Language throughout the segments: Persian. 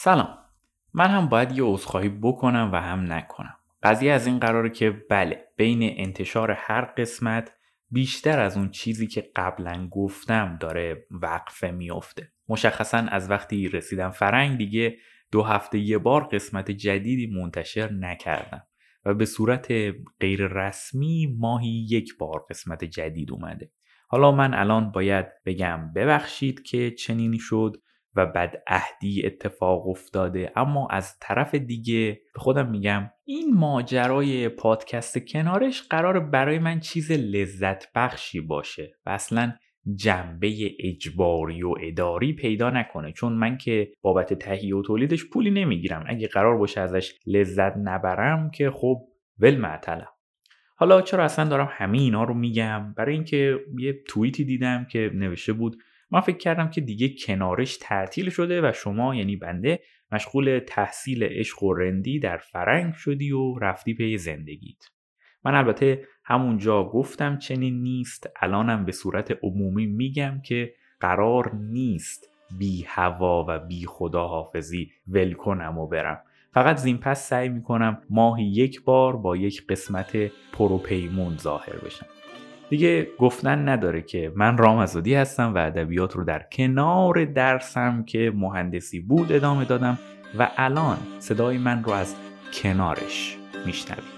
سلام. من هم باید یه عذرخواهی بکنم و هم نکنم. قضیه از این قراره که بله بین انتشار هر قسمت بیشتر از اون چیزی که قبلا گفتم داره وقفه میافته. مشخصا از وقتی رسیدم فرنگ دیگه دو هفته یه بار قسمت جدیدی منتشر نکردم و به صورت غیر رسمی ماهی یک بار قسمت جدید اومده. حالا من الان باید بگم ببخشید که چنینی شد. و بد اهدی اتفاق افتاده. اما از طرف دیگه به خودم میگم این ماجرای پادکست کنارش قرار برای من چیز لذت بخشی باشه و اصلا جنبه اجباری و اداری پیدا نکنه. چون من که بابت تهیه و تولیدش پولی نمی‌گیرم. اگه قرار باشه ازش لذت نبرم که خب ول معطلم. حالا چرا اصلا دارم همه اینا رو میگم؟ برای اینکه یه توییتی دیدم که نوشته بود من فکر کردم که دیگه کنارش تعطیل شده و شما یعنی بنده مشغول تحصیل عشق و رندی در فرنگ شدی و رفتی پی زندگیت. من البته همونجا گفتم چنین نیست الانم به صورت عمومی میگم که قرار نیست بی هوا و بی خدا حافظی ول کنم و برم. فقط زین پس سعی می‌کنم ماهی یک بار با یک قسمت پروپیمون ظاهر بشم. دیگه گفتن نداره که من رام ازادی هستم و ادبیات رو در کنار درسم که مهندسی بود ادامه دادم و الان صدای من رو از کنارش میشنوید.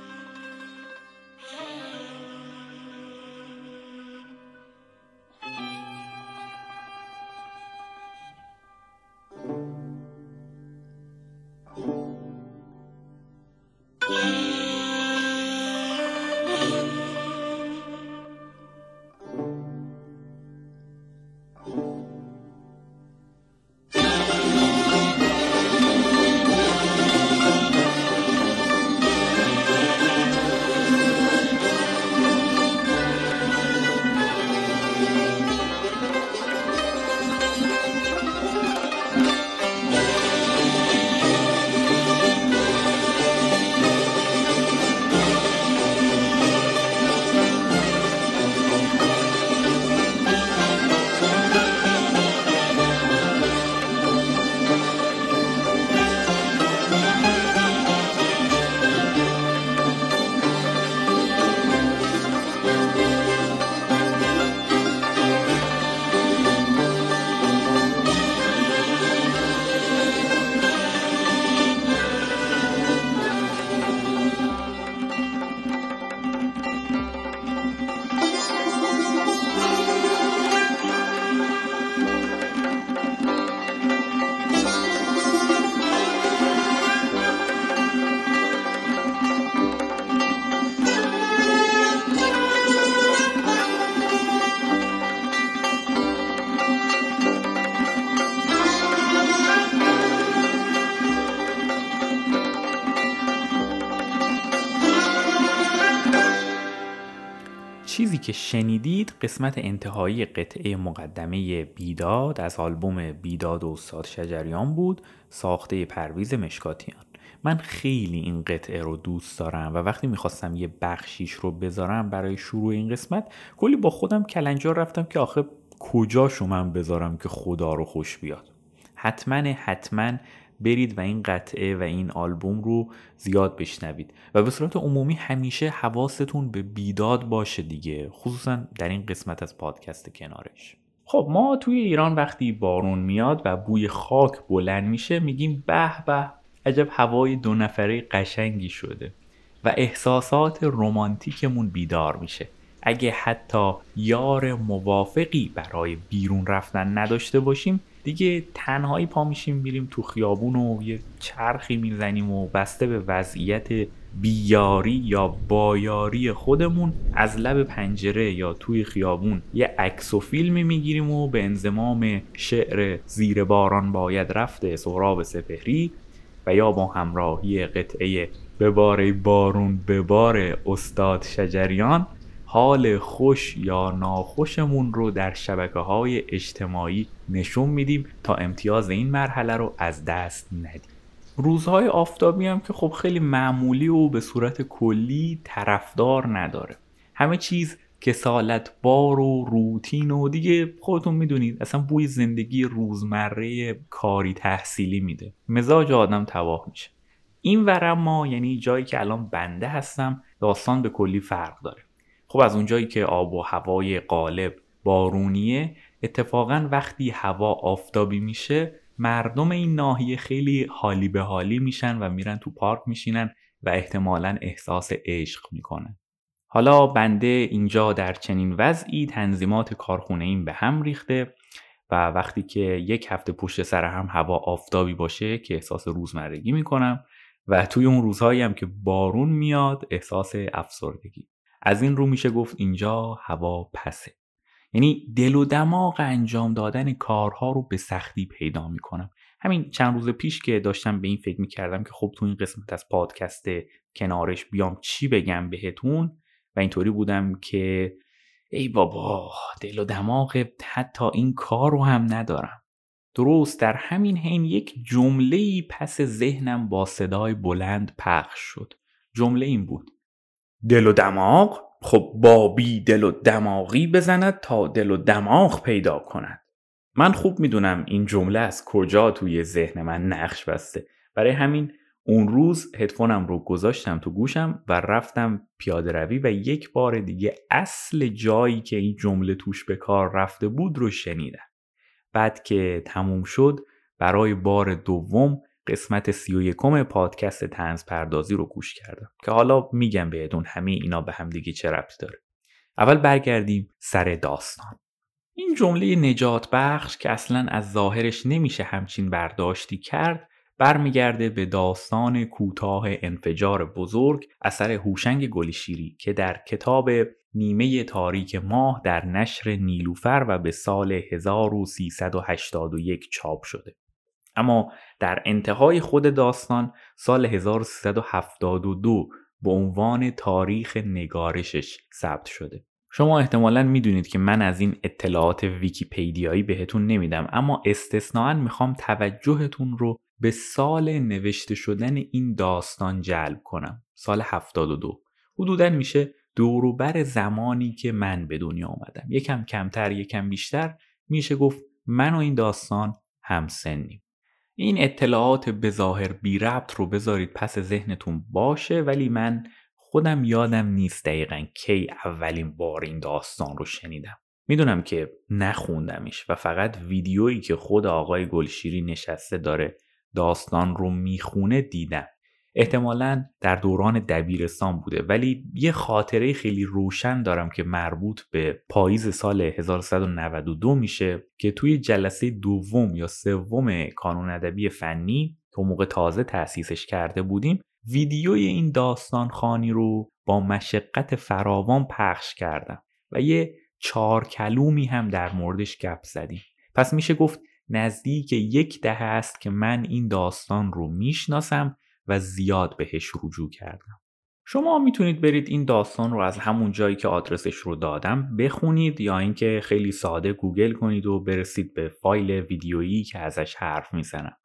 که شنیدید قسمت انتهایی قطعه مقدمه بیداد از آلبوم بیداد و استاد شجریان بود ساخته پرویز مشکاتیان. من خیلی این قطعه رو دوست دارم و وقتی می‌خواستم یه بخشیش رو بذارم برای شروع این قسمت کلی با خودم کلنجار رفتم که آخه کجاشو من بذارم که خدا رو خوش بیاد. حتما حتما برید و این قطعه و این آلبوم رو زیاد بشنوید. و به صورت عمومی همیشه حواستون به بیداد باشه دیگه خصوصا در این قسمت از پادکست کنارش. خب ما توی ایران وقتی بارون میاد و بوی خاک بلند میشه میگیم به به عجب هوای دو نفره قشنگی شده و احساسات رومانتیکمون بیدار میشه. اگه حتی یار موافقی برای بیرون رفتن نداشته باشیم دیگه تنهایی پا میشیم میریم تو خیابون و یه چرخی می‌زنیم و بسته به وضعیت بیاری یا بایاری خودمون از لب پنجره یا توی خیابون. یه عکس و فیلمی می‌گیریم و به انزمام شعر زیر باران باید رفته سهراب سپهری و یا با همراهی قطعه بباره بارون ببار استاد شجریان حال خوش یا ناخوشمون رو در شبکه های اجتماعی نشون میدیم تا امتیاز این مرحله رو از دست ندیم. روزهای آفتابی هم که خب خیلی معمولی و به صورت کلی طرفدار نداره. همه چیز کسالت بار و روتین و دیگه خودتون می‌دونید اصلا بوی زندگی روزمره کاری تحصیلی میده. مزاج آدم تباه میشه. این ورم ما یعنی جایی که الان بنده هستم داستان به کلی فرق داره. خب از اونجایی که آب و هوای قالب بارونیه اتفاقا وقتی هوا آفتابی میشه مردم این ناحیه خیلی حالی به حالی میشن و میرن تو پارک میشینن و احتمالا احساس عشق می‌کنن. حالا بنده اینجا در چنین وضعی تنظیمات کارخونه این به هم ریخته و وقتی که یک هفته پشت سر هم هوا آفتابی باشه که احساس روزمرگی می‌کنم و توی اون روزهایی هم که بارون میاد احساس افسردگی. از این رو میشه گفت اینجا هوا پسه. یعنی دل و دماغ انجام دادن کارها رو به سختی پیدا می‌کنم. همین چند روز پیش که داشتم به این فکر می‌کردم که خب تو این قسمت از پادکست کنارش بیام چی بگم بهتون؟ و اینطوری بودم که ای بابا دل و دماغ حتی این کار رو هم ندارم. درست در همین حین یک جمله پس ذهنم با صدای بلند پخش شد. جمله این بود. دل و دماغ خب بابی دل و دماغی بزند تا دل و دماغ پیدا کند. من خوب می‌دونم این جمله از کجا توی ذهن من نقش بسته. برای همین اون روز هدفونم رو گذاشتم تو گوشم و رفتم پیاده روی و یک بار دیگه اصل جایی که این جمله توش به کار رفته بود رو شنیدم. بعد که تموم شد برای بار دوم قسمت سی و یکم پادکست تنز پردازی رو گوش کردم که حالا میگم بهتون همه اینا به هم دیگه چه ربطی داره اول برگردیم سر داستان این جمله نجات بخش که اصلا از ظاهرش نمیشه همچین برداشتی کرد برمیگرده به داستان کوتاه انفجار بزرگ اثر هوشنگ گلیشیری که در کتاب نیمه تاریک ماه در نشر نیلوفر و به سال 1381 چاپ شده. اما در انتهای خود داستان سال 1372 به عنوان تاریخ نگارشش ثبت شده. شما احتمالا می‌دونید که من از این اطلاعات ویکیپیدیایی بهتون نمیدم اما استثناا می‌خوام توجهتون رو به سال نوشته شدن این داستان جلب کنم. سال 72 حدودا میشه دوروبر زمانی که من به دنیا آمدم. یکم کمتر یکم بیشتر میشه گفت من و این داستان هم سنیم این اطلاعات به ظاهر بی ربط رو بذارید پس ذهنتون باشه ولی من خودم یادم نیست دقیقا کی اولین بار این داستان رو شنیدم. می‌دونم که نخوندمش و فقط ویدیویی که خود آقای گلشیری نشسته داره داستان رو می‌خونه دیدم. احتمالا در دوران دبیرستان بوده. ولی یه خاطره خیلی روشن دارم که مربوط به پاییز سال 1192 میشه که توی جلسه دوم یا سوم کانون ادبی فنی که موقع تازه تأسیسش کرده بودیم ویدیوی این داستان خانی رو با مشقت فراوان پخش کردم و یه چهار کلومی هم در موردش گپ زدیم. پس میشه گفت نزدیک یک دهه است که من این داستان رو می‌شناسم و زیاد بهش رجوع کردم. شما می‌تونید برید این داستان رو از همون جایی که آدرسش رو دادم بخونید یا اینکه خیلی ساده گوگل کنید و برسید به فایل ویدیویی که ازش حرف می‌زنم.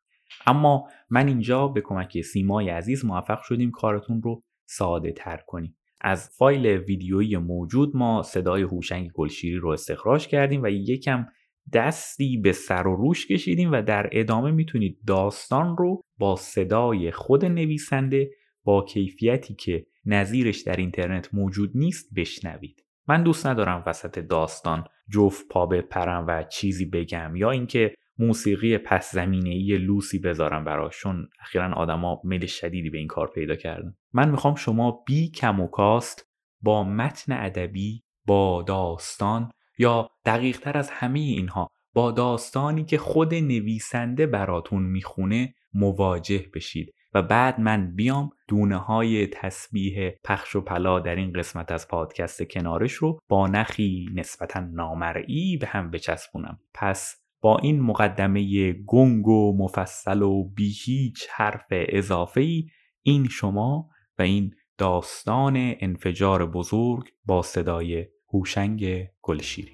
اما من اینجا به کمک سیمای عزیز موفق شدیم کارتون رو ساده تر کنیم. از فایل ویدیویی موجود ما صدای هوشنگ گلشیری رو استخراج کردیم و یکم دستی به سر و روش کشیدیم و در ادامه می‌تونید داستان رو با صدای خود نویسنده با کیفیتی که نظیرش در اینترنت موجود نیست بشنوید. من دوست ندارم وسط داستان جفت پا بپرم و چیزی بگم یا اینکه موسیقی پس زمینه ای لوسی بذارم براشون اخیرا آدما میل شدیدی به این کار پیدا کردن. من می‌خوام شما بی کم و کاست با متن ادبی با داستان یا دقیق تر از همه اینها با داستانی که خود نویسنده براتون می‌خونه مواجه بشید و بعد من بیام دونه های تسبیح پخش و پلا در این قسمت از پادکست کنارش رو با نخی نسبتا نامرئی به هم بچسبونم. پس با این مقدمه گنگ و مفصل و بی هیچ حرف اضافه ای این شما و این داستان انفجار بزرگ با صدای هوشنگ گلشیری.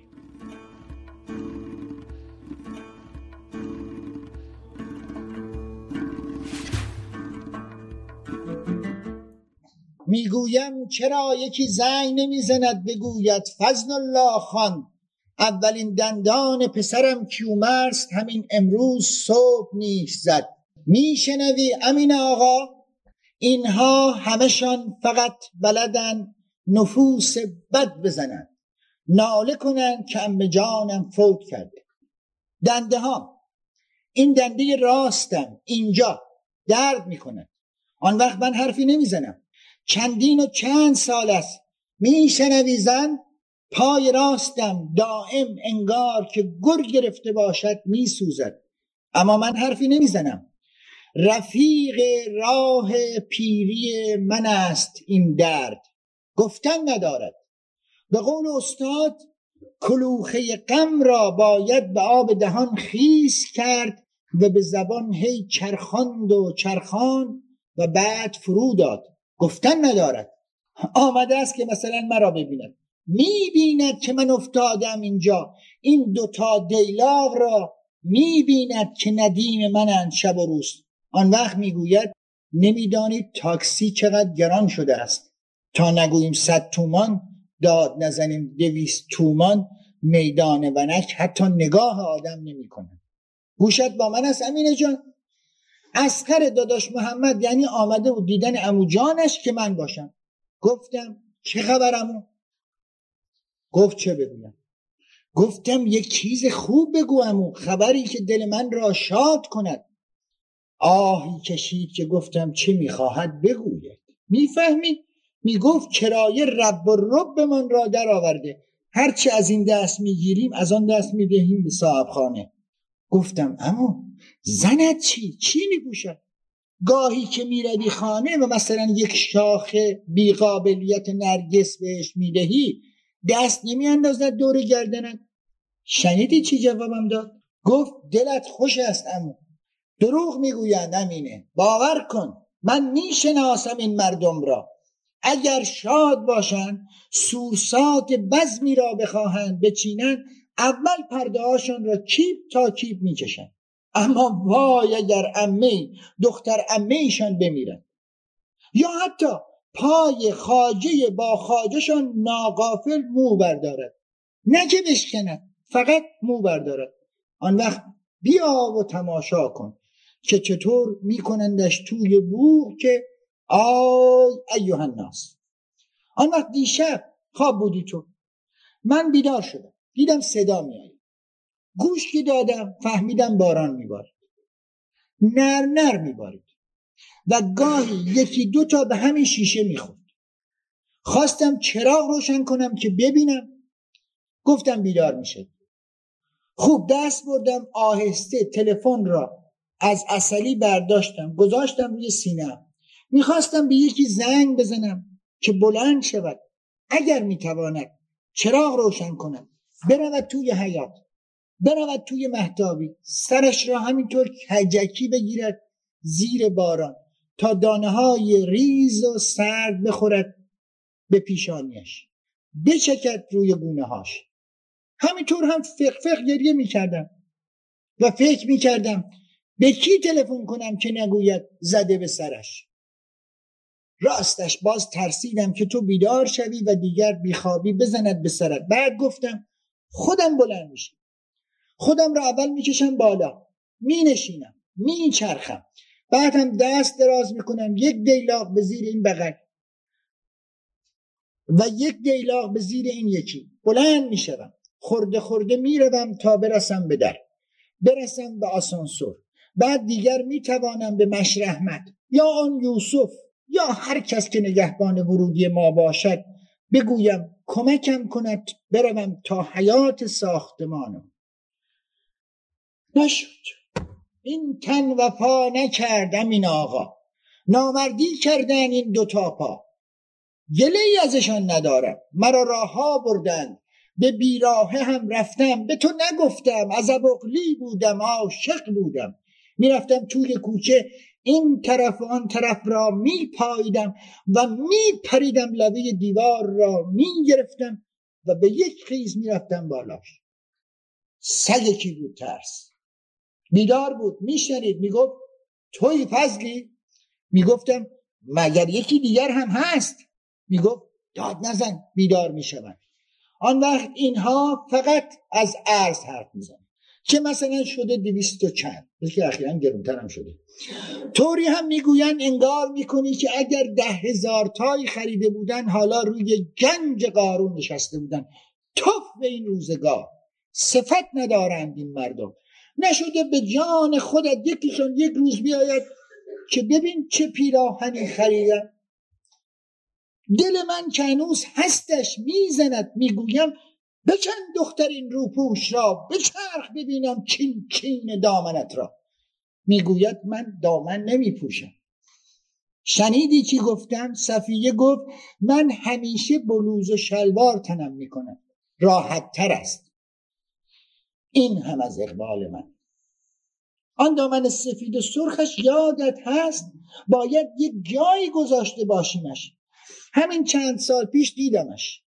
می‌گویم چرا یکی زنگ نمی‌زند بگوید فضل الله خان؟ اولین دندان پسرم کیومرست همین امروز صبح نیش زد. میشنوی امین آقا؟ اینها همشان فقط بلدن نفوس بد بزنن ناله کنن که ام جانم فوت کرده. دنده ها این دنده راستم اینجا درد می‌کنه آن وقت من حرفی نمی‌زنم. چندین و چند سال است میشنوی زن؟ پای راستم دائم انگار که گر گرفته باشد میسوزد. اما من حرفی نمی‌زنم. رفیق راه پیری من است این درد. گفتن ندارد. به قول استاد کلوخه غم را باید به آب دهان خیس کرد و به زبان هی چرخاند و چرخان و بعد فرو داد. گفتن ندارد. آمده است که مثلا مرا ببیند. می‌بیند که من افتادم اینجا. این دوتا دیلاغ را می‌بیند که ندیم منند شب و روز. آن وقت می‌گوید نمی‌دانید تاکسی چقدر گران شده است. تا نگوییم صد تومان داد نزنیم دویست تومان میدان ونک حتی نگاه آدم نمی‌کنه. گوشت با من است امینه جان. اسخر داداش محمد یعنی آمده و دیدن امو جانش که من باشم. گفتم چه خبر گفت چه بگویم؟ گفتم یک چیز خوب بگو امو خبری که دل من را شاد کند. آهی کشید که گفتم چه می‌خواهد بگوید؟ می‌فهمی؟ می‌گفت کرایه رب و رب من را در آورده هرچه از این دست می‌گیریم از آن دست می‌دهیم به صاحب خانه گفتم اما زنت چی؟ چی میگوشد؟ گاهی که می‌روی خانه و مثلا یک شاخ بیقابلیت نرگس بهش می‌دهی دست نمیاندازد دور گردنت. شنیدی چی جوابم داد؟ گفت دلت خوش است امو دروغ می‌گویند امینه. باور کن من می‌شناسم این مردم را. اگر شاد باشند سورسات بزمی را بخواهند بچینند اول پرده را کیپ تا کیپ می‌کشند. اما وای اگر امه دختر امه ایشان بمیرن یا حتی پای خاجه با خاجهشان ناقافل مو بردارد. نه که بشکند فقط مو بردارد. آن وقت بیا و تماشا کن که چطور میکنندش توی بوغ که آی ایوه الناس. آن وقت دیشب خواب بودی تو. من بیدار شدم. دیدم صدا میآید. گوش که دادم فهمیدم باران میبارد. نر نر میبارید. و گاهی یکی دو تا به همین شیشه می‌خورد. خواستم چراغ روشن کنم که ببینم. گفتم بیدار میشه خوب دست بردم آهسته تلفن را از اصلی برداشتم. گذاشتم روی سینه می‌خواستم به یکی زنگ بزنم که بلند شود. اگر می‌تواند چراغ روشن کند برود توی حیات برود توی محتابی سرش را همینطور کجکی بگیرد زیر باران تا دانه های ریز و سرد بخورد به پیشانیش بچکد روی گونه هاش همینطور هم فق فق گریه می‌کردم و فکر می‌کردم به کی تلفن کنم که نگوید زده به سرش. راستش باز ترسیدم که تو بیدار شوی و دیگر بیخوابی بزند به سرت. بعد گفتم خودم بلند میشم. خودم را اول می‌کشم بالا. مینشینم. میچرخم بعدم دست دراز می‌کنم. یک دیلاق به زیر این بغل. و یک دیلاق به زیر این یکی. بلند می‌شوم. خورده خورده می‌روم تا برسم به در. برسم به آسانسور. بعد دیگر می‌توانم به مشرحمت. یا آن یوسف. یا هر کس که نگهبان ورودی ما باشد بگویم کمکم کند بروم تا حیات ساختمانم نشد. این تن وفا نکردم این آقا. نامردی کردن این دوتا پا. گله ای ازشان ندارم. مرا راهها بردند. به بیراهه هم رفتم. به تو نگفتم. از اقلی بودم. عاشق بودم. می‌رفتم توی کوچه این طرف و آن طرف را میپاییدم و میپریدم لبه دیوار را می‌گرفتم و به یک خیز می‌رفتم بالاش. سگکی بود ترس؟ بیدار بود میشنید می‌گفت توی فضلی؟ می‌گفتم مگر یکی دیگر هم هست؟ می‌گفت داد نزن بیدار می‌شوند آن وقت اینها فقط از ارز حرف میزن که مثلا شده دویست و چند. که اخیرا گرونتر هم شده. طوری هم می‌گوین انگار می‌کنی که اگر ده هزار تایی خریده بودن حالا روی گنج قارون نشسته بودن. توف به این روزگار. صفت ندارند این مردم. نشده به جان خودت یکیشون یک روز بیاید که ببین چه پیراهنی خریدم. دل من که هنوز هستش می‌زند. می‌گویم بچن دختر این روپوش را بچرخ ببینم چین چین دامنت را. می‌گوید من دامن نمیپوشم. شنیدی چی گفتم؟ صفیه گفت من همیشه بلوز و شلوار تنم می‌کنم. راحت تر است. این هم از اقبال من. آن دامن سفید و سرخش یادت هست؟ باید یک جایی گذاشته باشیمش. همین چند سال پیش دیدمش.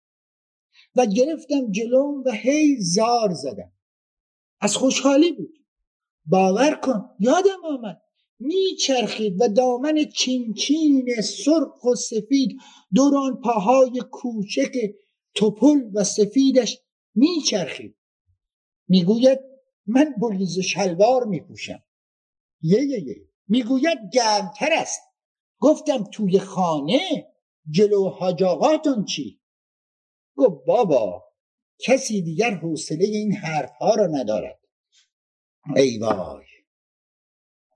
و گرفتم جلوم و هی زار زدم. از خوشحالی بود. باور کن یادم آمد. میچرخید و دامن چینچین سرخ و سفید دوران پاهای کوچک توپل و سفیدش میچرخید. می‌گوید من بلیز شلوار میپوشم. یه یه یه. می‌گوید گرمتر است. گفتم توی خانه جلو حاجاقاتون چی؟ گفت بابا کسی دیگر حوصله این حرفها را ندارد. ای وای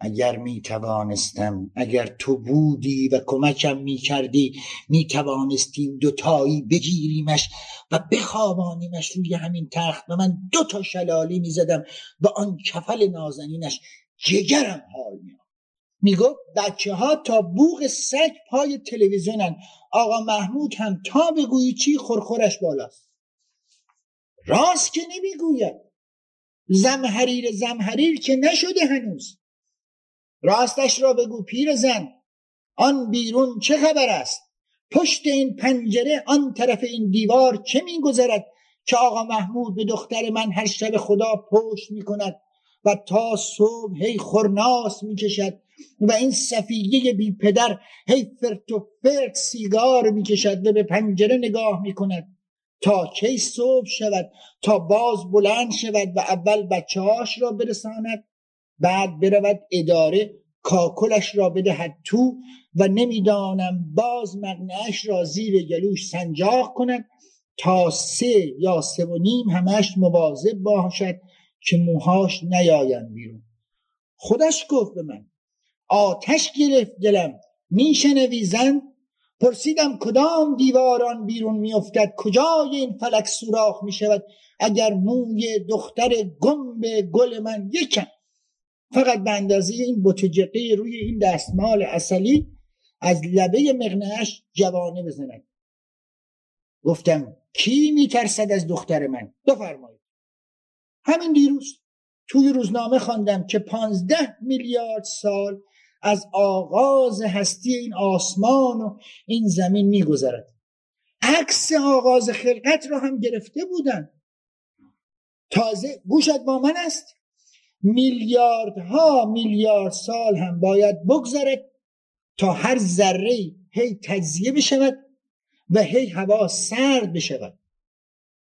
اگر می توانستم اگر تو بودی و کمکم می کردی می توانستیم دوتایی بگیریمش و بخوابانیمش روی همین تخت و من دو تا شلالی می زدم و آن کفل نازنینش جگرم حال می می‌گفت بچه ها تا بوغ سگ پای تلویزیونن. آقا محمود هم تا بگویی چی خورخورش بالاست. راست که نمی‌گوید. زمحریر زمحریر که نشده هنوز. راستش را بگو پیر زن. آن بیرون چه خبر است؟ پشت این پنجره آن طرف این دیوار چه میگذرد که آقا محمود به دختر من هر شب خدا پشت می‌کند و تا صبح هی خورناس می‌کشد و این صفیه بی پدر هی فرت و فرت سیگار می‌کشد و به پنجره نگاه می‌کند. تا کی صبح شود تا باز بلند شود و اول بچه هاش را برساند. بعد برود اداره کاکلش را بدهد تو و نمی‌دانم باز مقنعش را زیر گلوش سنجاق کند. تا سه یا سه و نیم همش مواظب باشد که موهاش نیاین بیرون. خودش گفت به من آتش گرفت دلم. میشنوی زن؟ پرسیدم کدام دیواران بیرون میافتد؟ کجای این فلک سوراخ می‌شود؟ اگر موی دختر گم به گل من یکم. فقط به اندازه این بتجقه روی این دستمال اصلی از لبه مغنهش جوانه بزند. گفتم کی میترسد از دختر من؟ بفرمایید. همین دیروز توی روزنامه خواندم که پانزده میلیارد سال از آغاز هستی این آسمان و این زمین میگذرد. عکس آغاز خلقت را هم گرفته بودن. تازه گوشت با من است. میلیاردها میلیارد سال هم باید بگذرد تا هر ذره هی تجزیه بشود و هی هوا سرد بشود.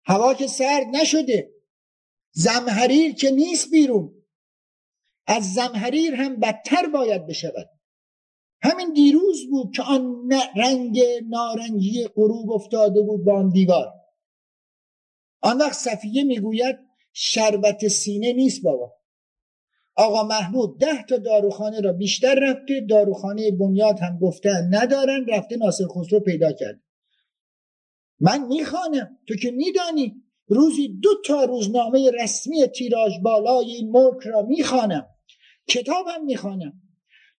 هوا که سرد نشده. زمحریر که نیست بیرون. از زمحریر هم بدتر باید بشود. همین دیروز بود که آن رنگ نارنجی غروب افتاده بود با آن دیوار. آن وقت صفیه می‌گوید شربت سینه نیست بابا. آقا محمود ده تا داروخانه را بیشتر رفته داروخانه بنیاد هم گفتن ندارن رفته ناصر خسرو پیدا کرد. من می‌خوانم تو که میدانی روزی دو تا روزنامه رسمی تیراژ بالای این ملک را می‌خوانم. کتابم می‌خوانم.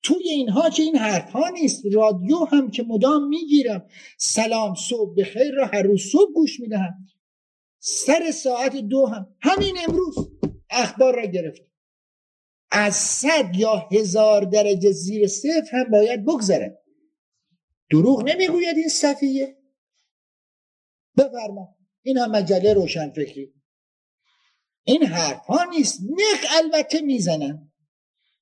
توی اینها که این حرف ها نیست رادیو هم که مدام می‌گیرم. سلام صبح بخیر را هر روز صبح گوش می‌دهم. سر ساعت دو هم. همین امروز اخبار را گرفت از صد یا هزار درجه زیر صفر هم باید بگذره دروغ نمی‌گوید این صفیه. بفرما. این هم مجله روشن فکری این حرف ها نیست. نخ البته می‌زنن.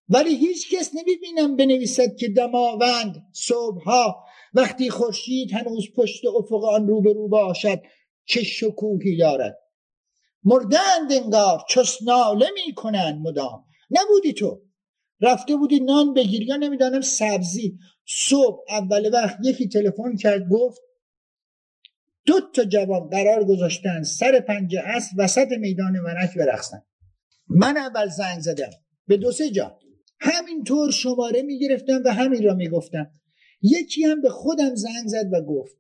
ولی هیچ کس نمی‌بینم بنویسد که دماوند صبحها وقتی خورشید هنوز پشت افق آن روبرو باشد چه شکوهی دارد. مردند انگار چس ناله می‌کنند مدام. نبودی تو. رفته بودی نان بگیری یا نمی‌دانم سبزی. صبح اول وقت یکی تلفن کرد گفت دو تا جوان قرار گذاشتن سر پنجه است وسط میدان ونک برخصن من اول زنگ زدم. به دو سه جا. همینطور شماره می‌گرفتم و همین را می‌گفتم. یکی هم به خودم زنگ زد و گفت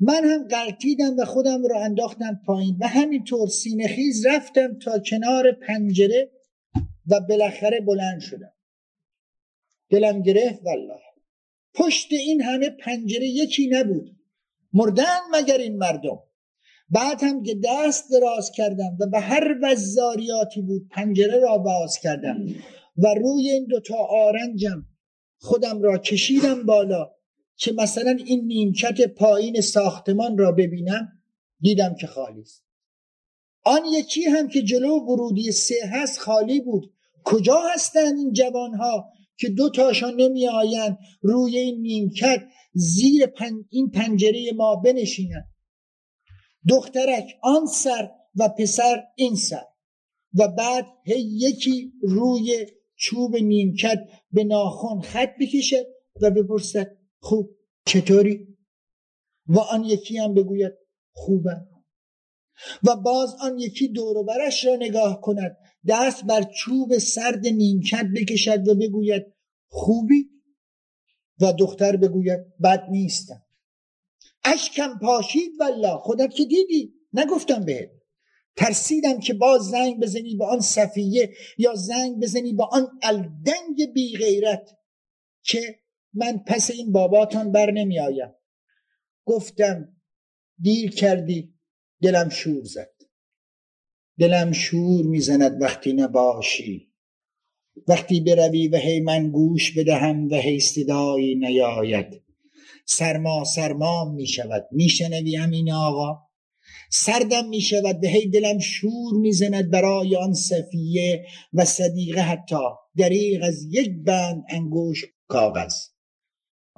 من هم قلتیدم و خودم را انداختم پایین و همینطور سینخیز رفتم تا کنار پنجره و بالاخره بلند شدم. دلم گرفت والله. پشت این همه پنجره یکی نبود. مردن مگر این مردم؟ بعد هم که دست دراز کردم و به هر وزاریاتی بود پنجره را باز کردم. و روی این دوتا آرنجم خودم را کشیدم بالا که مثلا این نیمکت پایین ساختمان را ببینم دیدم که خالی است. آن یکی هم که جلو ورودی سه هست خالی بود. کجا هستند این جوان ها که دو تاشان نمی آین روی این نیمکت زیر این پنجره ما بنشینن دخترک آن سر و پسر این سر و بعد هی یکی روی چوب نیمکت به ناخون خط بکشد و بپرسد خوب چطوری؟ و آن یکی هم بگوید خوبه. و باز آن یکی دور برش را نگاه کند دست بر چوب سرد نیمکت بکشد و بگوید خوبی؟ و دختر بگوید بد نیستم. اشکم پاشید والله خودت که دیدی نگفتم بهت. ترسیدم که باز زنگ بزنی به آن صفیه یا زنگ بزنی به آن الدنگ بی غیرت که من پس این باباتان بر نمی آیم. گفتم دیر کردی دلم شور زد. دلم شور می‌زند وقتی نباشی. وقتی بروی و هی من گوش بدهم و هی صدایی نیاید. سرما سرما می شود. میشنوی همین آقا؟ سردم می شود به هی دلم شور می‌زند برای آن صفیه و صدیقه حتی دریغ از یک بند انگوش کاغذ.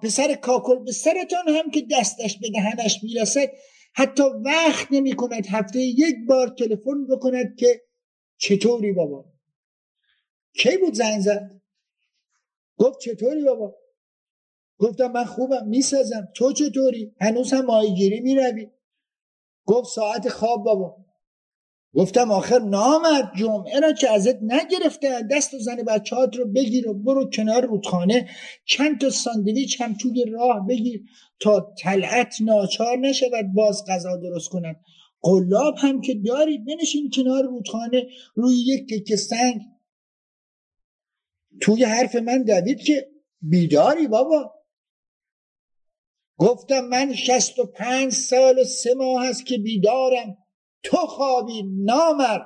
پسر کاکل به سرتان هم که دستش به دهنش می‌رسد حتی وقت نمی کند هفته یک بار تلفن بکند که چطوری بابا؟ کی بود زنگ زد؟ گفت چطوری بابا؟ گفتم من خوبم می‌سازم. تو چطوری؟ هنوز هم ماهیگیری می‌روی؟ گفت ساعت خواب بابا. گفتم آخر نامد جمعه را که ازت نگرفته. دست و زن بچهات رو بگیر و برو کنار رودخانه. چند تا ساندویچ هم توی راه بگیر تا طلعت ناچار نشود باز غذا درست کنن. قلاب هم که داری بنشین کنار رودخانه. روی یک تکه سنگ. توی حرف من دوید که بیداری بابا. گفتم من شست و پنج سال و سه ماه هست که بیدارم. تو خوابی نامر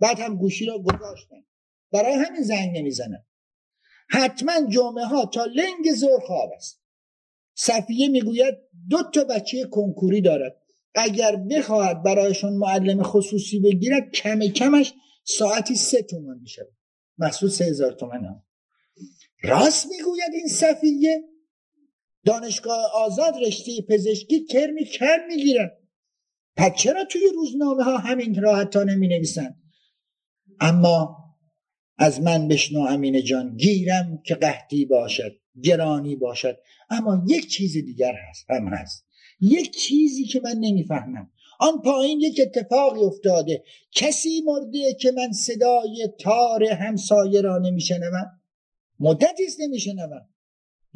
بعد هم گوشی را گذاشتن برای همین زنگ نمی‌زنم. حتما جمعه ها تا لنگ زور خواب است. صفیه می‌گوید دو تا بچه کنکوری دارد. اگر بخواهد برایشون معلم خصوصی بگیرد کم کمش ساعتی سه تومن میشه محصول سه هزار تومن هم. راست می‌گوید این صفیه؟ دانشگاه آزاد رشته پزشکی کرمی کر می‌گیرن پس چرا توی روزنامه ها همین راحت نمی نویسن اما از من بشنو امین جان گیرم که قحطی باشد گرانی باشد. اما یک چیز دیگر هست هم هست. یک چیزی که من نمی‌فهمم. آن پایین یک اتفاقی افتاده. کسی مرده که من صدای تار همسایه را نمیشنوم؟ مدتی است نمیشنوم.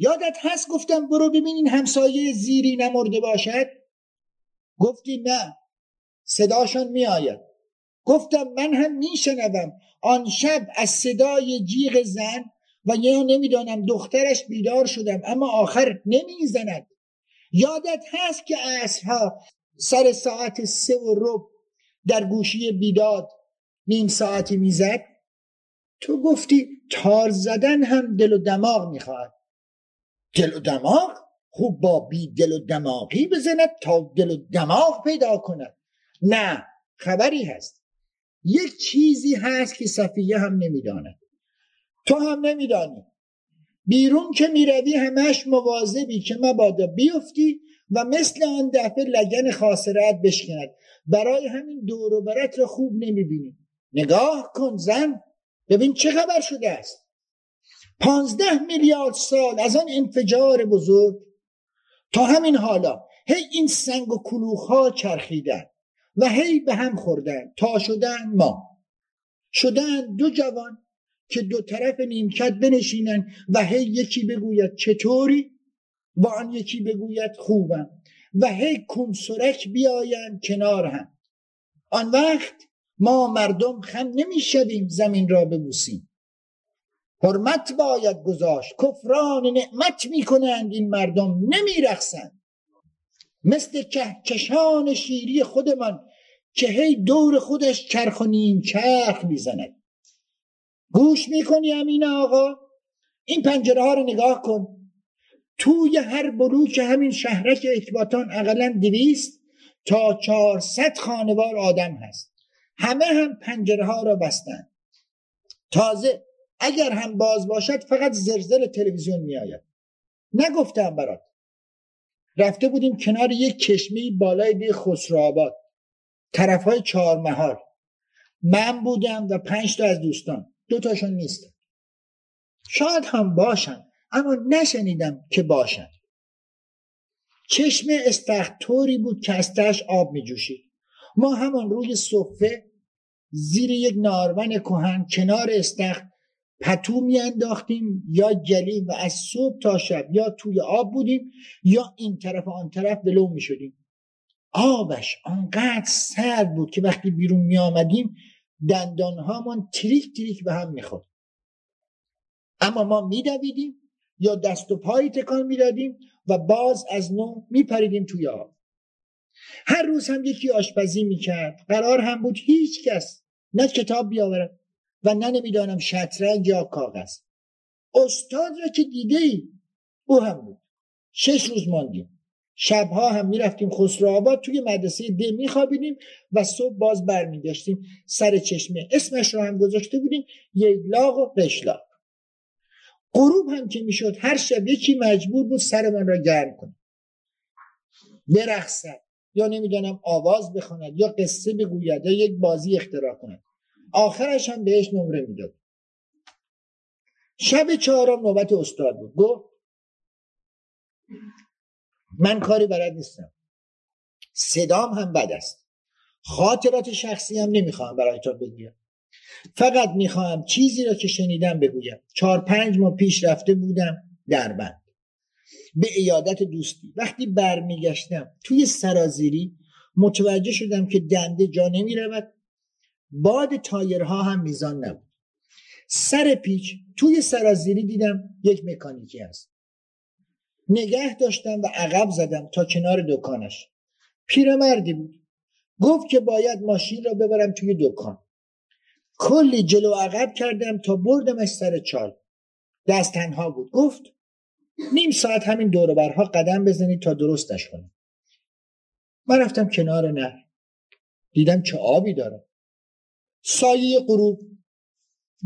یادت هست گفتم برو ببینین همسایه زیری نمرده باشد؟ گفتی نه. صداشون میآید. گفتم من هم میشنوم. آن شب از صدای جیغ زن و یا نمی‌دانم دخترش بیدار شدم اما آخر نمی‌زند. یادت هست که اصرها سر ساعت سه و رب در گوشی بیداد نیم ساعتی می‌زد؟ تو گفتی تار زدن هم دل و دماغ می‌خواهد. دل و دماغ خوب با بی دل و دماغی بزند تا دل و دماغ پیدا کند. نه خبری هست. یک چیزی هست که صفیه هم نمی‌داند. تو هم نمیدانی. بیرون که می‌روی همش مواظبی که مبادا بیفتی و مثل آن دفعه لگن خاصرت بشکند. برای همین دور و برت را خوب نمی‌بینی. نگاه کن زن. ببین چه خبر شده است. پانزده میلیارد سال از آن انفجار بزرگ تا همین حالا هی این سنگ و کلوخ ها چرخیدن و هی به هم خوردن. تا شدن ما. شدن دو جوان که دو طرف نیمکت بنشینن و هی یکی بگوید چطوری؟ و آن یکی بگوید خوبم. و هی کنسرک بیاین کنار هم. آن وقت ما مردم خم نمی‌شویم زمین را ببوسیم. حرمت باید گذاشت. کفران نعمت می‌کنند این مردم نمیرخسند مثل کهکشان شیری خودمان که هی دور خودش چرخ و نیم چرخ می‌زند. گوش می‌کنی امین آقا؟ این پنجره ها رو نگاه کن. توی هر بلوک همین شهرک اکباتان اقلا دویست تا چهارصد خانوار آدم هست. همه هم پنجره ها را بستن. تازه اگر هم باز باشد فقط زرزل تلویزیون میآید. نگفتم برات. رفته بودیم کنار یک کشمی بالای دی خسرو طرف های مهار من بودم و پنج تا از دوستان. دو تاشون نیست شاید هم باشن اما نشنیدم که باشن. چشم استختوری بود که از آب می جوشید ما همان روی صفه زیر یک نارون کهن کنار استخت پتو میانداختیم یا گلیم و از صبح تا شب یا توی آب بودیم یا این طرف آن طرف بلو می شدیم آبش آنقدر سرد بود که وقتی بیرون می آمدیم دندانهامان تریک تریک به هم می‌خورد. اما ما میدویدیم یا دست و پایی تکان می‌دادیم و باز از نو میپریدیم توی آب. هر روز هم یکی آشپزی می‌کرد. قرار هم بود هیچ کس نه کتاب بیاورد و نه نمی‌دانم شطرنج یا کاغذ. استاد را که دیده ای او هم بود. شش روز ماندیم. شبها هم می‌رفتیم خسرو آباد توی مدرسه ده میخوابیدیم و صبح باز برمیگشتیم سر چشمه. اسمش رو هم گذاشته بودیم لاغ و قشلاق غروب هم که می‌شد هر شب یکی مجبور بود سرمان را گرم کنه. برخصد یا نمی‌دانم آواز بخواند یا قصه بگوید یا یک بازی اختراع کند. آخرش هم بهش نمره می‌داد. شب چهارم نوبت استاد بود. گفت من کاری بلد نیستم. صدام هم بد است. خاطرات شخصی هم نمی‌خواهم برایتان بگویم. فقط می‌خواهم چیزی را که شنیدم بگویم. چهار پنج ماه پیش رفته بودم دربند به ایادت دوستی. وقتی برمیگشتم توی سرازیری متوجه شدم که دنده جا نمی‌رود. باد تایرها هم میزان نبود. سر پیچ توی سرازیری دیدم یک مکانیکی هست. نگه داشتم و عقب زدم تا کنار دکانش. پیرمردی بود. گفت که باید ماشین را ببرم توی دکان. کلی جلو عقب کردم تا بردمش سر چال. دست تنها بود. گفت نیم ساعت همین دوروبرها قدم بزنید تا درستش کنید من رفتم کنار نهر. دیدم چه آبی داره سایه غروب.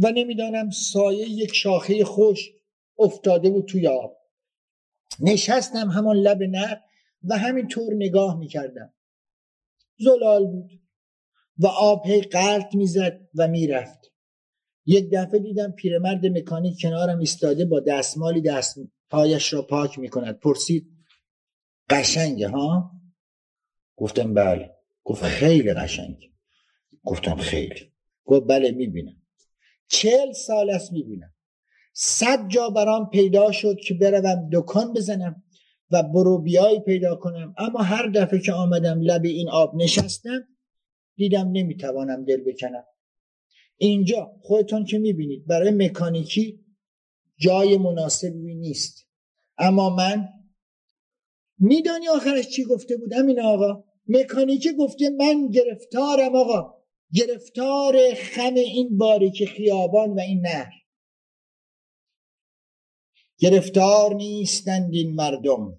و نمی‌دانم سایه یک شاخه خوش افتاده بود توی آب. نشستم همان لب نهر و همینطور نگاه می‌کردم. زلال بود و آب هی قرط می‌زد و می‌رفت. یک دفعه دیدم پیرمرد مکانیک کنارم ایستاده با دستمالی دست پایش را پاک می‌کند. پرسید قشنگه ها؟ گفتم بله. گفت خیلی قشنگ گفتم خیلی. گفت بله می‌بینم. چهل سال است می‌بینم. صد جا برام پیدا شد که بروم دکان بزنم و بروبیایی پیدا کنم. اما هر دفعه که آمدم لب این آب نشستم دیدم نمی‌توانم دل بکنم. اینجا خودتون که می‌بینید برای مکانیکی جای مناسبی نیست. اما من میدانی آخرش چی گفته بود؟ همین آقا مکانیکی گفته من گرفتارم آقا. گرفتار خم این باریک خیابان و این نهر. گرفتار نیستند این مردم.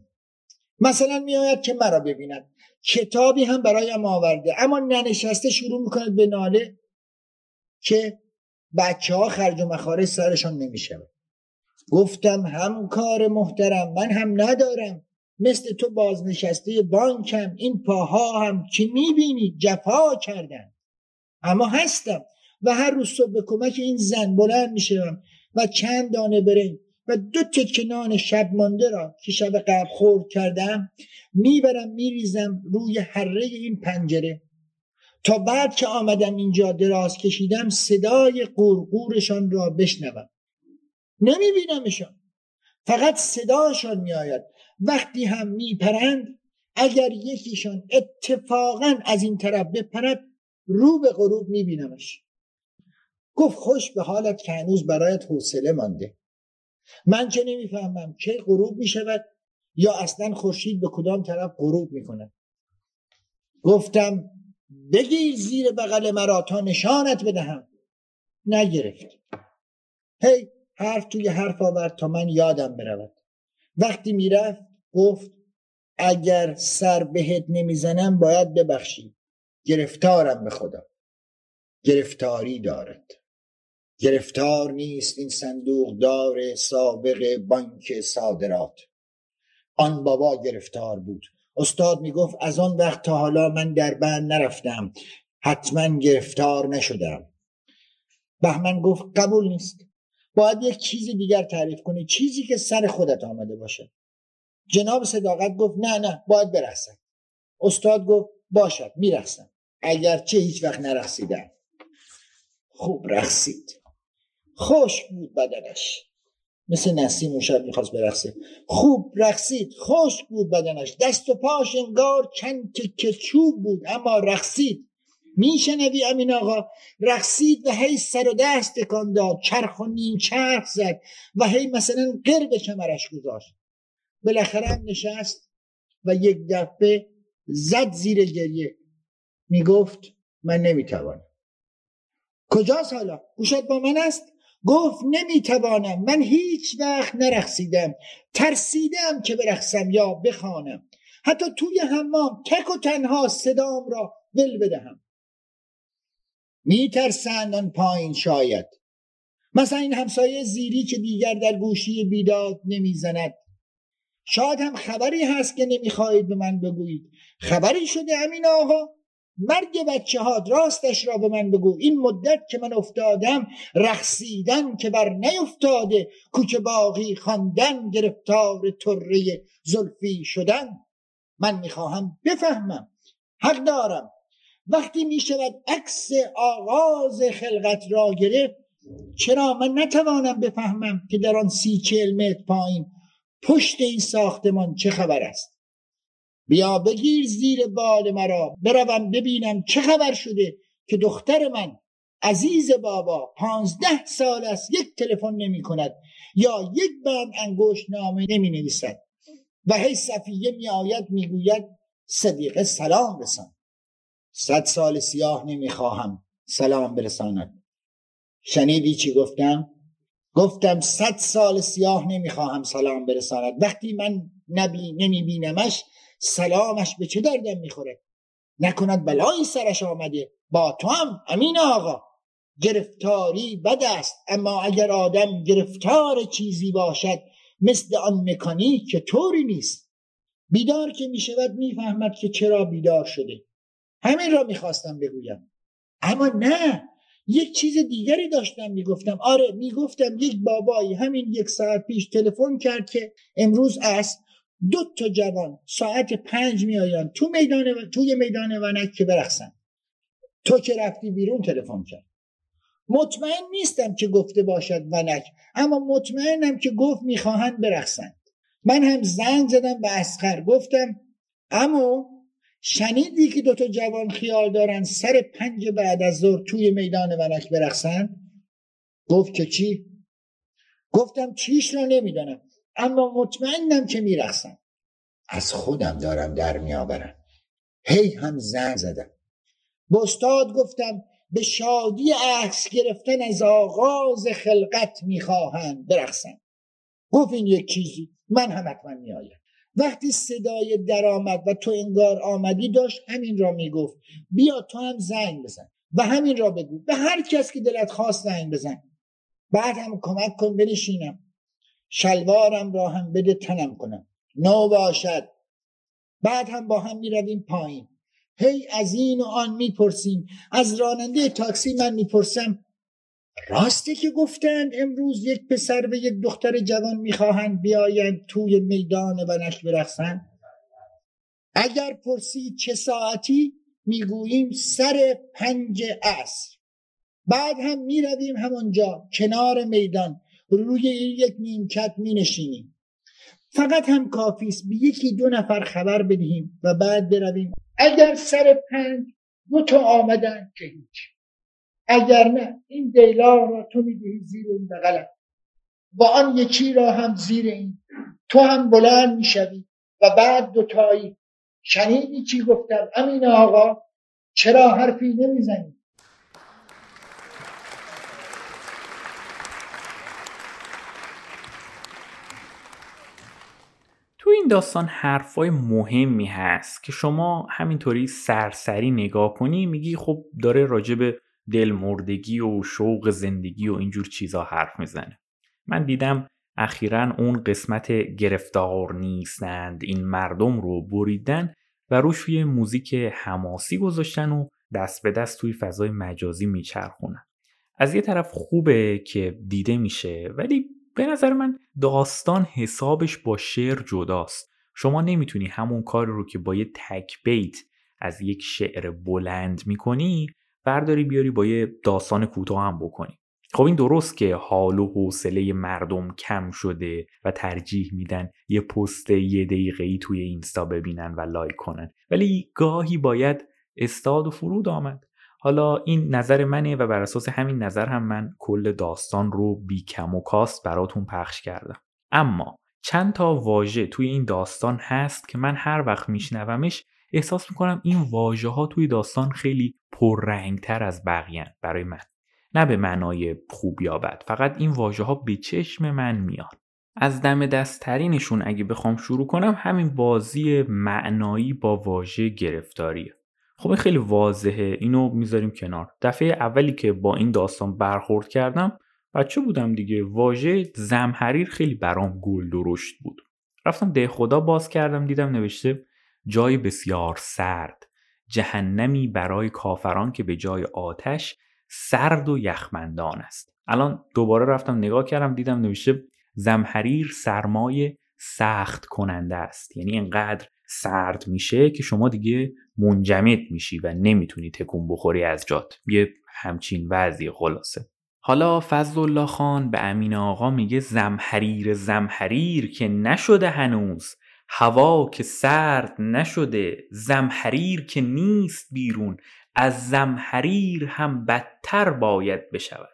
مثلا میآید که مرا ببیند. کتابی هم برایم آورده اما ننشسته شروع می‌کند به ناله که بچه ها خرج و مخارج سرشان نمیشه گفتم هم کار محترم من هم ندارم. مثل تو بازنشسته بانکم این پاها هم که می‌بینی؟ جفا کردن. اما هستم و هر روز صبح به کمک این زن بلند میشم و چند دانه برنج و دو تکه نان شب مانده را که شب قبل خورد کردم می‌برم میریزم روی حره این پنجره. تا بعد که آمدم اینجا دراز کشیدم صدای قورقورشان را بشنوم. نمیبینمشان. فقط صداشان میآید. وقتی هم میپرند اگر یکیشان اتفاقا از این طرف بپرد رو به غروب میبینمش. گفت خوش به حالت که هنوز برایت حوصله مانده. من چه نمی‌فهمم چه غروب می‌شود یا اصلا خورشید به کدام طرف غروب می‌کند. گفتم بگیر زیر بغل مرا تا نشانت بدهم. نگرفت. هی حرف توی حرف آورد تا من یادم برود. وقتی می‌رفت گفت اگر سر بهت نمی‌زنم باید ببخشی. گرفتارم به خدا. گرفتاری دارد. گرفتار نیست این صندوق دار سابق بانک صادرات. آن بابا گرفتار بود. استاد می‌گفت از آن وقت تا حالا من در بند نرفتم. حتما گرفتار نشدم. بهمن گفت قبول نیست. باید یک چیز دیگر تعریف کنی. چیزی که سر خودت آمده باشه. جناب صداقت گفت نه نه باید برخصم. استاد گفت باشد میرخصم. اگرچه هیچ وقت نرخصیدم خوب رخصید خوش بود بدنش. مثل نسیم اون شب می‌خواست برخصه خوب رقصید. خوش بود بدنش. دست و پاش انگار چند تکه چوب بود. اما رقصید. میشنوی امین آقا؟ رقصید و هی سر و دست تکان داد. چرخ و نیم چرخ زد و هی مثلا قرب کمرش گذاشت. بالاخره نشست و یک دفعه زد زیر گریه. می‌گفت من نمی‌توانم. کجاست حالا گوشت با من است؟ گفت نمی‌توانم. من هیچ وقت نرخصیدم ترسیدم که برخصم یا بخوانم. حتی توی حمام تک و تنها صدام را ول بدهم. میترسند آن پایین شاید. مثلا این همسایه زیری که دیگر در گوشی بیداد نمی‌زند. شاید هم خبری هست که نمی‌خواهید به من بگویید. خبری شده امین آقا. مرگ بچه ها راستش را به من بگو. این مدت که من افتادم رخصیدن که بر نیفتاده کوچه باقی خواندن گرفتار طره زلفی شدن. من می‌خواهم بفهمم. حق دارم. وقتی می‌شود عکس آغاز خلقت را گرفت چرا من نتوانم بفهمم که در آن سی چل متر پایین پشت این ساختمان چه خبر است؟ بیا بگیر زیر بال مرا. بروم ببینم چه خبر شده که دختر من عزیز بابا پانزده سال است یک تلفن نمی کند یا یک بند انگشت نامه نمی نویسد و هی صفیه می آید می گوید صدیقه سلام رسان. صد سال سیاه نمی خواهم سلام برساند. شنیدی چی گفتم؟ گفتم صد سال سیاه نمی خواهم سلام برساند. وقتی من نبی نمی بینمش سلامش به چه دردم می‌خوره؟ نکند بلایی سرش آمده. با تو هم امین آقا. گرفتاری بد است اما اگر آدم گرفتار چیزی باشد مثل آن مکانیک که طوری نیست. بیدار که می‌شود می‌فهمد که چرا بیدار شده. همین را می‌خواستم بگویم. اما نه یک چیز دیگری داشتم می‌گفتم. آره می‌گفتم یک بابایی همین یک ساعت پیش تلفن کرد که امروز است دو تا جوان ساعت پنج میآیند تو میدان و... توی میدان ونک که برخصن. تو که رفتی بیرون تلفن کرد. مطمئن نیستم که گفته باشد ونک اما مطمئنم که گفت می‌خواهند برخصند. من هم زنگ زدم به اسخر گفتم اما شنیدی که دوتا جوان خیال دارن سر پنج بعد از ظهر توی میدان ونک برخصند گفت که چی؟ گفتم چیش را نمی‌دانم. اما مطمئنم که میرخصم از خودم دارم در میآورم. هی هم زن زدم. به استاد گفتم به شادی عکس گرفتن از آغاز خلقت می‌خواهند برخصم گفت این یک چیزی من هم حتما میآیم. وقتی صدای درآمد و تو انگار آمدی داشت همین را می‌گفت. بیا تو هم زنگ بزن و همین را بگو. به هر کس که دلت خواست زنگ بزن. بعد هم کمک کن بنشینم. شلوارم را هم بده تنم کنم. نو باشد بعد هم با هم می‌رویم پایین. هی از این و آن می‌پرسیم. از راننده تاکسی من می‌پرسم راسته که گفتند امروز یک پسر و یک دختر جوان می‌خواهند بیایند توی میدان ونش برخصند اگر پرسید چه ساعتی می‌گوییم سر پنج عصر. بعد هم می‌رویم همونجا کنار میدان. روی یک نیمکت می نشینیم فقط هم کافی است به یکی دو نفر خبر بدهیم و بعد برویم. اگر سر پنج دو تا آمدن که هیچ. اگر نه این دیلا را تو می‌دهی زیر این بغلم. و آن یکی را هم زیر این. تو هم بلند می‌شوی و بعد دوتایی شنیدی چی گفتم؟ امین آقا چرا حرفی نمی‌زنی تو این داستان حرفای مهمی هست که شما همینطوری سرسری نگاه کنی میگی خب داره راجع به دلمردگی و شوق زندگی و اینجور چیزا حرف می‌زنه. من دیدم اخیرا اون قسمت گرفتار نیستند این مردم رو بریدن و روش یه موزیک حماسی گذاشتن و دست به دست توی فضای مجازی میچرخونن. از یه طرف خوبه که دیده میشه ولی به نظر من داستان حسابش با شعر جداست. شما نمی‌تونی همون کار رو که با یه تک بیت از یک شعر بلند می‌کنی برداری بیاری با یه داستان کوتاه هم بکنی. خب این درست که حال و حوصله مردم کم شده و ترجیح میدن یه پست یه دقیقه توی اینستا ببینن و لایک کنن. ولی گاهی باید استاد و فرود آمد. حالا این نظر منه و بر اساس همین نظر هم من کل داستان رو بی کم و کاست براتون پخش کردم. اما چند تا واژه توی این داستان هست که من هر وقت میشنومش احساس می‌کنم این واژه ها توی داستان خیلی پررنگتر از بقیه برای من. نه به معنای خوب یا بد فقط این واژه ها به چشم من میان. از دم دستترینشون اگه بخوام شروع کنم همین بازی معنایی با واژه گرفتاریه. خب خیلی واضحه. اینو می‌ذاریم کنار. دفعه اولی که با این داستان برخورد کردم بچه بودم دیگه. واژه زمحریر خیلی برام گل درشت بود. رفتم ده خدا باز کردم دیدم نوشته جای بسیار سرد. جهنمی برای کافران که به جای آتش سرد و یخمندان است. الان دوباره رفتم نگاه کردم دیدم نوشته زمحریر سرمایه سخت کننده است. یعنی انقدر سرد میشه که شما دیگه منجمد میشی و نمی‌تونی تکون بخوری از جات. یه همچین وضعی خلاصه. حالا فضل الله خان به امین آقا میگه زمحریر زمحریر که نشده هنوز. هوا که سرد نشده زمحریر که نیست بیرون. از زمحریر هم بدتر باید بشود.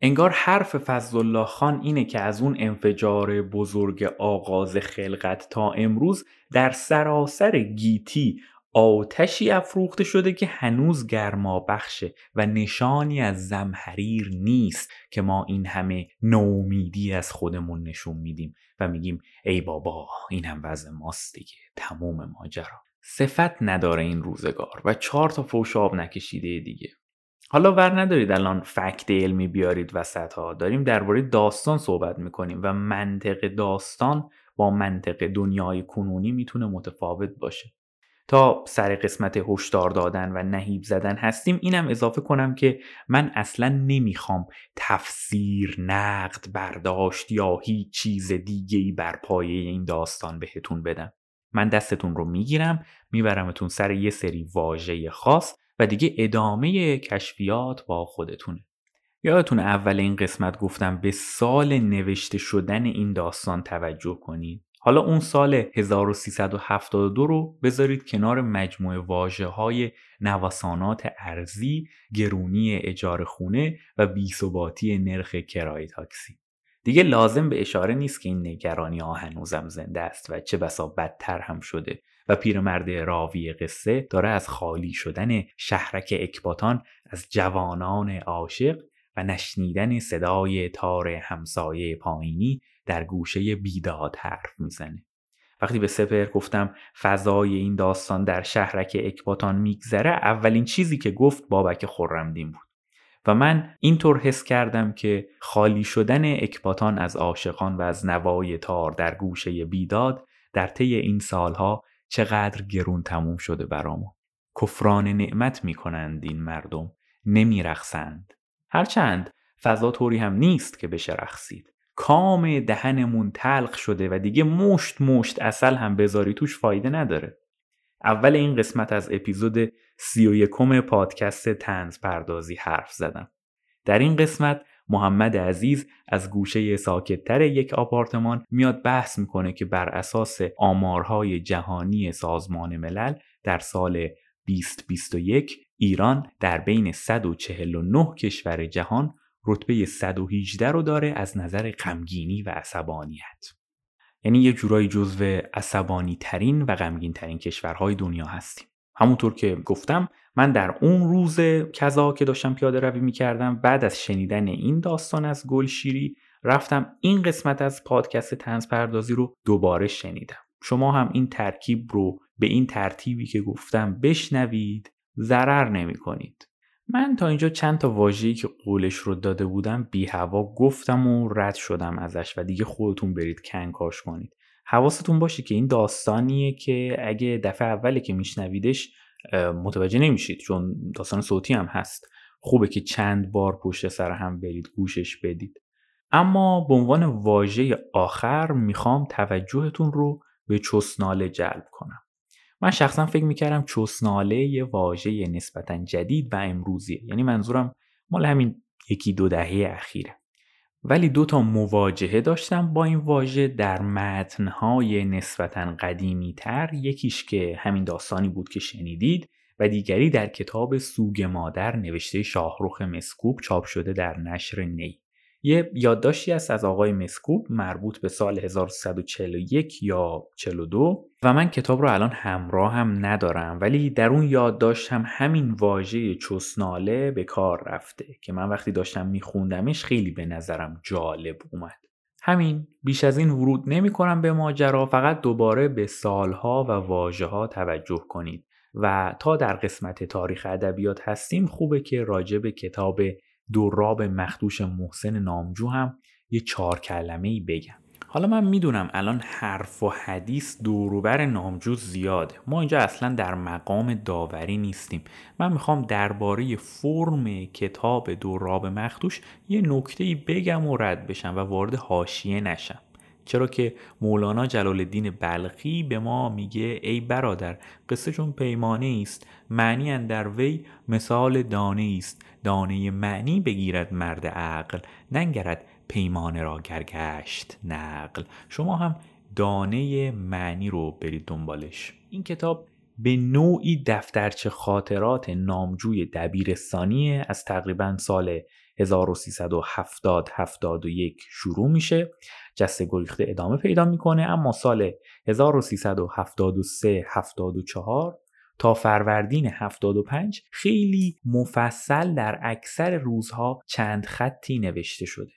انگار حرف فضل الله خان اینه که از اون انفجار بزرگ آغاز خلقت تا امروز در سراسر گیتی آتشی افروخته شده که هنوز گرما بخشه و نشانی از زمحریر نیست که ما این همه نومیدی از خودمون نشون میدیم و میگیم ای بابا این هم وضع ماست دیگه تموم ماجرا. صفت نداره این روزگار و چهار تا فوش آب نکشیده دیگه. حالا ور ندارید الان فکت علمی بیارید وسط ها داریم درباره داستان صحبت می‌کنیم و منطق داستان با منطق دنیای کنونی می‌تونه متفاوت باشه. تا سر قسمت هشدار دادن و نهیب زدن هستیم اینم اضافه کنم که من اصلا نمی‌خوام تفسیر نقد برداشت یا هیچ چیز دیگه ای بر پایه این داستان بهتون بدم. من دستتون رو می‌گیرم میبرمتون سر یه سری واژه خاص و دیگه ادامه کشفیات با خودتونه. یادتون اول این قسمت گفتم به سال نوشته شدن این داستان توجه کنید؟ حالا اون سال 1372 رو بذارید کنار مجموعه واجه های نوسانات ارزی، گرونی اجاره خونه و بیثباتی نرخ کرایه تاکسی. دیگه لازم به اشاره نیست که این نگرانی ها هنوزم زنده است و چه بسا بدتر هم شده و پیرمرد راوی قصه داره از خالی شدن شهرک اکباتان از جوانان عاشق و نشنیدن صدای تار همسایه پایینی در گوشه بیداد حرف می‌زنه. وقتی به سپر گفتم فضای این داستان در شهرک اکباتان میگذره اولین چیزی که گفت بابک خورمدین بود. و من اینطور حس کردم که خالی شدن اکباتان از عاشقان و از نوای تار در گوشه بیداد در طی این سالها چقدر گرون تموم شده برامون. کفران نعمت می‌کنند این مردم نمیرخسند هرچند فضا طوری هم نیست که بشه رخصید کام دهنمون تلخ شده و دیگه مشت مشت اصل هم بذاری توش فایده نداره. اول این قسمت از اپیزود سی و یکم پادکست تنز پردازی حرف زدم. در این قسمت محمد عزیز از گوشه ساکتتر یک آپارتمان میاد بحث می‌کنه که بر اساس آمارهای جهانی سازمان ملل در سال 2021 ایران در بین 149 کشور جهان رتبه 118 رو داره از نظر غمگینی و عصبانیت. یعنی یه جورایی جزو عصبانی ترین و غمگین ترین کشورهای دنیا هستیم. همونطور که گفتم من در اون روز کذا که داشتم پیاده روی می‌کردم بعد از شنیدن این داستان از گلشیری رفتم این قسمت از پادکست تنز پردازی رو دوباره شنیدم. شما هم این ترکیب رو به این ترتیبی که گفتم بشنوید ضرر نمی کنید. من تا اینجا چند تا واژه‌ای که قولش رو داده بودم بی هوا گفتم و رد شدم ازش و دیگه خودتون برید کنکاش کنید. حواستون باشه که این داستانیه که اگه دفعه اولی که میشنویدش متوجه نمیشید چون داستان صوتی هم هست. خوبه که چند بار پشت سر هم برید گوشش بدید. اما به عنوان واژه آخر می‌خوام توجهتون رو به چسناله جلب کنم. من شخصا فکر می‌کردم چسناله یه واژه نسبتا جدید و امروزیه. یعنی منظورم مال همین یکی دو دهه اخیره. ولی دو تا مواجهه داشتم با این واژه در متنهای نسبتا قدیمی تر یکیش که همین داستانی بود که شنیدید و دیگری در کتاب سوگ مادر نوشته شاهروخ مسکوب چاپ شده در نشر نی. یه یادداشتی است از آقای مسکوب مربوط به سال 1341 یا 42 و من کتاب رو الان همراه هم ندارم ولی در اون یادداشت هم همین واژه چسناله به کار رفته که من وقتی داشتم میخوندمش خیلی به نظرم جالب اومد. همین بیش از این ورود نمی کنم به ماجرا فقط دوباره به سالها و واژه ها توجه کنید. و تا در قسمت تاریخ ادبیات هستیم خوبه که راجع به کتاب دوراب مخدوش محسن نامجو هم یه چهار کلمه ای بگم. حالا من می‌دونم الان حرف و حدیث دوروبر نامجو زیاده. ما اینجا اصلا در مقام داوری نیستیم. من می‌خوام درباره فرم کتاب دوراب مخدوش یه نکته بگم و رد بشم و وارد حاشیه نشم. چرا که مولانا جلال الدین بلخی به ما میگه ای برادر قصه چون پیمانه است معنی در وی مثال دانه است. دانه معنی بگیرد مرد عقل ننگرد پیمانه را گرگشت نقل. شما هم دانه معنی رو برید دنبالش. این کتاب به نوعی دفترچه خاطرات نامجوی دبیرستانی از تقریبا سال 1370 71 شروع میشه. جسته گریخته ادامه پیدا می‌کنه اما سال 1373 74 تا فروردین 75 خیلی مفصل در اکثر روزها چند خطی نوشته شده.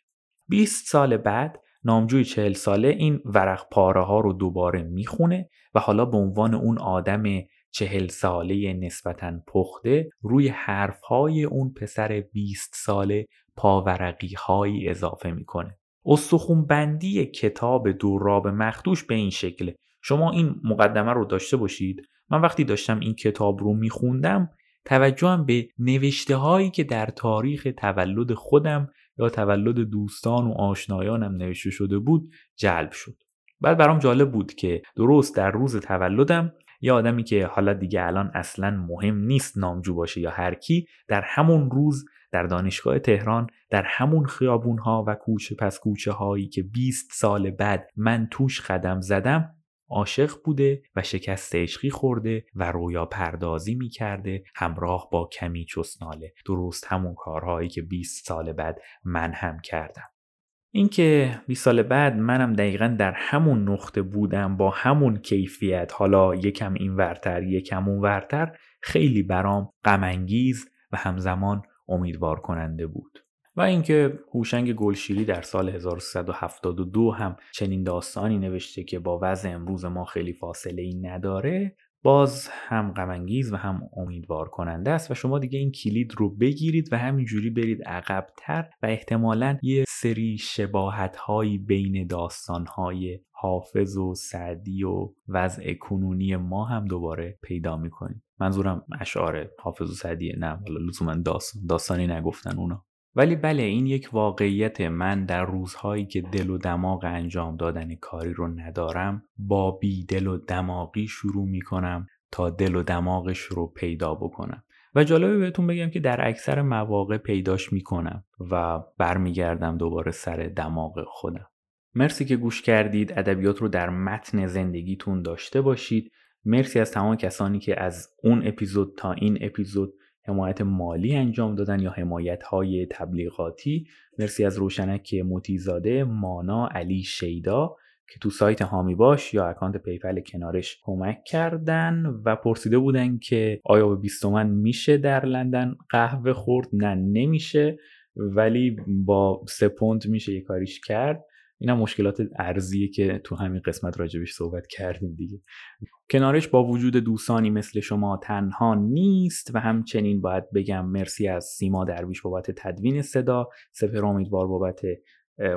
20 سال بعد نامجوی چهل ساله این ورق پاره ها رو دوباره می‌خونه و حالا به عنوان اون آدم چهل ساله نسبتا پخته روی حرف های اون پسر 20 ساله پاورقی هایی اضافه می‌کنه. استخون بندی کتاب دوراب مخدوش به این شکله شما این مقدمه رو داشته باشید. من وقتی داشتم این کتاب رو میخوندم توجهم به نوشته هایی که در تاریخ تولد خودم یا تولد دوستان و آشنایانم نوشته شده بود جلب شد. بعد برام جالب بود که درست در روز تولدم یه آدمی که حالا دیگه الان اصلا مهم نیست نامجو باشه یا هر کی در همون روز در دانشگاه تهران در همون خیابون ها و کوچه پس کوچه هایی که 20 سال بعد من توش قدم زدم عاشق بوده و شکست عشقی خورده و رویا پردازی می کرده همراه با کمی چسناله. درست همون کارهایی که 20 سال بعد من هم کردم. اینکه 20 سال بعد منم دقیقا در همون نقطه بودم با همون کیفیت حالا یکم این ورتر یکم اون ورتر خیلی برام غمانگیز و همزمان امیدوار کننده بود. و اینکه هوشنگ گلشیری در سال 1372 هم چنین داستانی نوشته که با وضع امروز ما خیلی فاصله ای نداره باز هم غمانگیز و هم امیدوار کننده است و شما دیگه این کلید رو بگیرید و همینجوری برید عقبتر و احتمالا یه سری شباهت هایی بین داستان های حافظ و سعدی و وضع کنونی ما هم دوباره پیدا می‌کنید منظورم اشعار حافظ و سعدیه نه حالا لزوما داستان داستانی نگفتن اونا. ولی بله این یک واقعیت من در روزهایی که دل و دماغ انجام دادن کاری رو ندارم با بی دل و دماغی شروع می‌کنم تا دل و دماغش رو پیدا بکنم. و جالبه بهتون بگم که در اکثر مواقع پیداش می‌کنم و برمیگردم دوباره سر دماغ خودم. مرسی که گوش کردید. ادبیات رو در متن زندگیتون داشته باشید. مرسی از تمام کسانی که از اون اپیزود تا این اپیزود حمایت مالی انجام دادن یا حمایت های تبلیغاتی. مرسی از روشنک متیزاده مانا علی شیدا که تو سایت حامی باش یا اکانت پیپل کنارش کمک کردن و پرسیده بودن که آیا به 20 تومن میشه در لندن قهوه خورد؟ نه نمیشه. ولی با سه پوند میشه یه کاریش کرد. اینا مشکلات ارزیه که تو همین قسمت راجبش صحبت کردیم دیگه. کنارش با وجود دوستانی مثل شما تنها نیست و همچنین باید بگم مرسی از سیما درویش بابت تدوین صدا سپر امیدوار بابت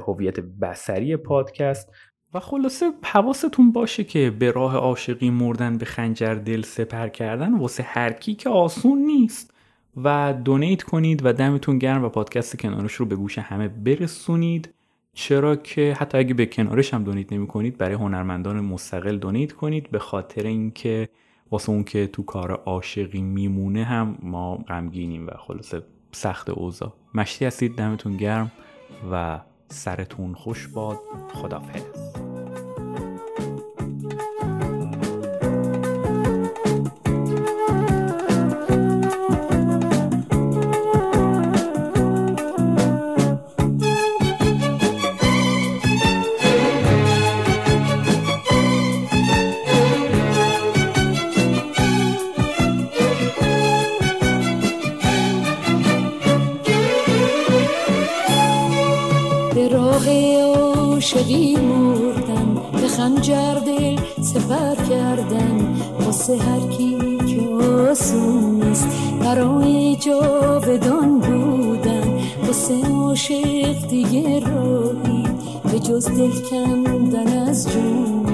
هویت بسری پادکست. و خلاصه حواستون باشه که به راه عاشقی مردن به خنجر دل سپر کردن واسه هر کی که آسون نیست. و دونیت کنید و دمتون گرم و پادکست کنارش رو به گوش همه برسونید. چرا که حتی اگه به کنارش هم دونیت نمی کنید برای هنرمندان مستقل دونیت کنید به خاطر اینکه واسه اون که تو کار عاشقی میمونه هم ما غمگینیم و خلاصه سخت اوضاع. مشتی هستید دمتون گرم و سرتون خوش باد. خدافظ واسه هر کی که آسون نیست. برای جاودان بودن واسه عاشق دیگه راهی. به جز دل کندن از جون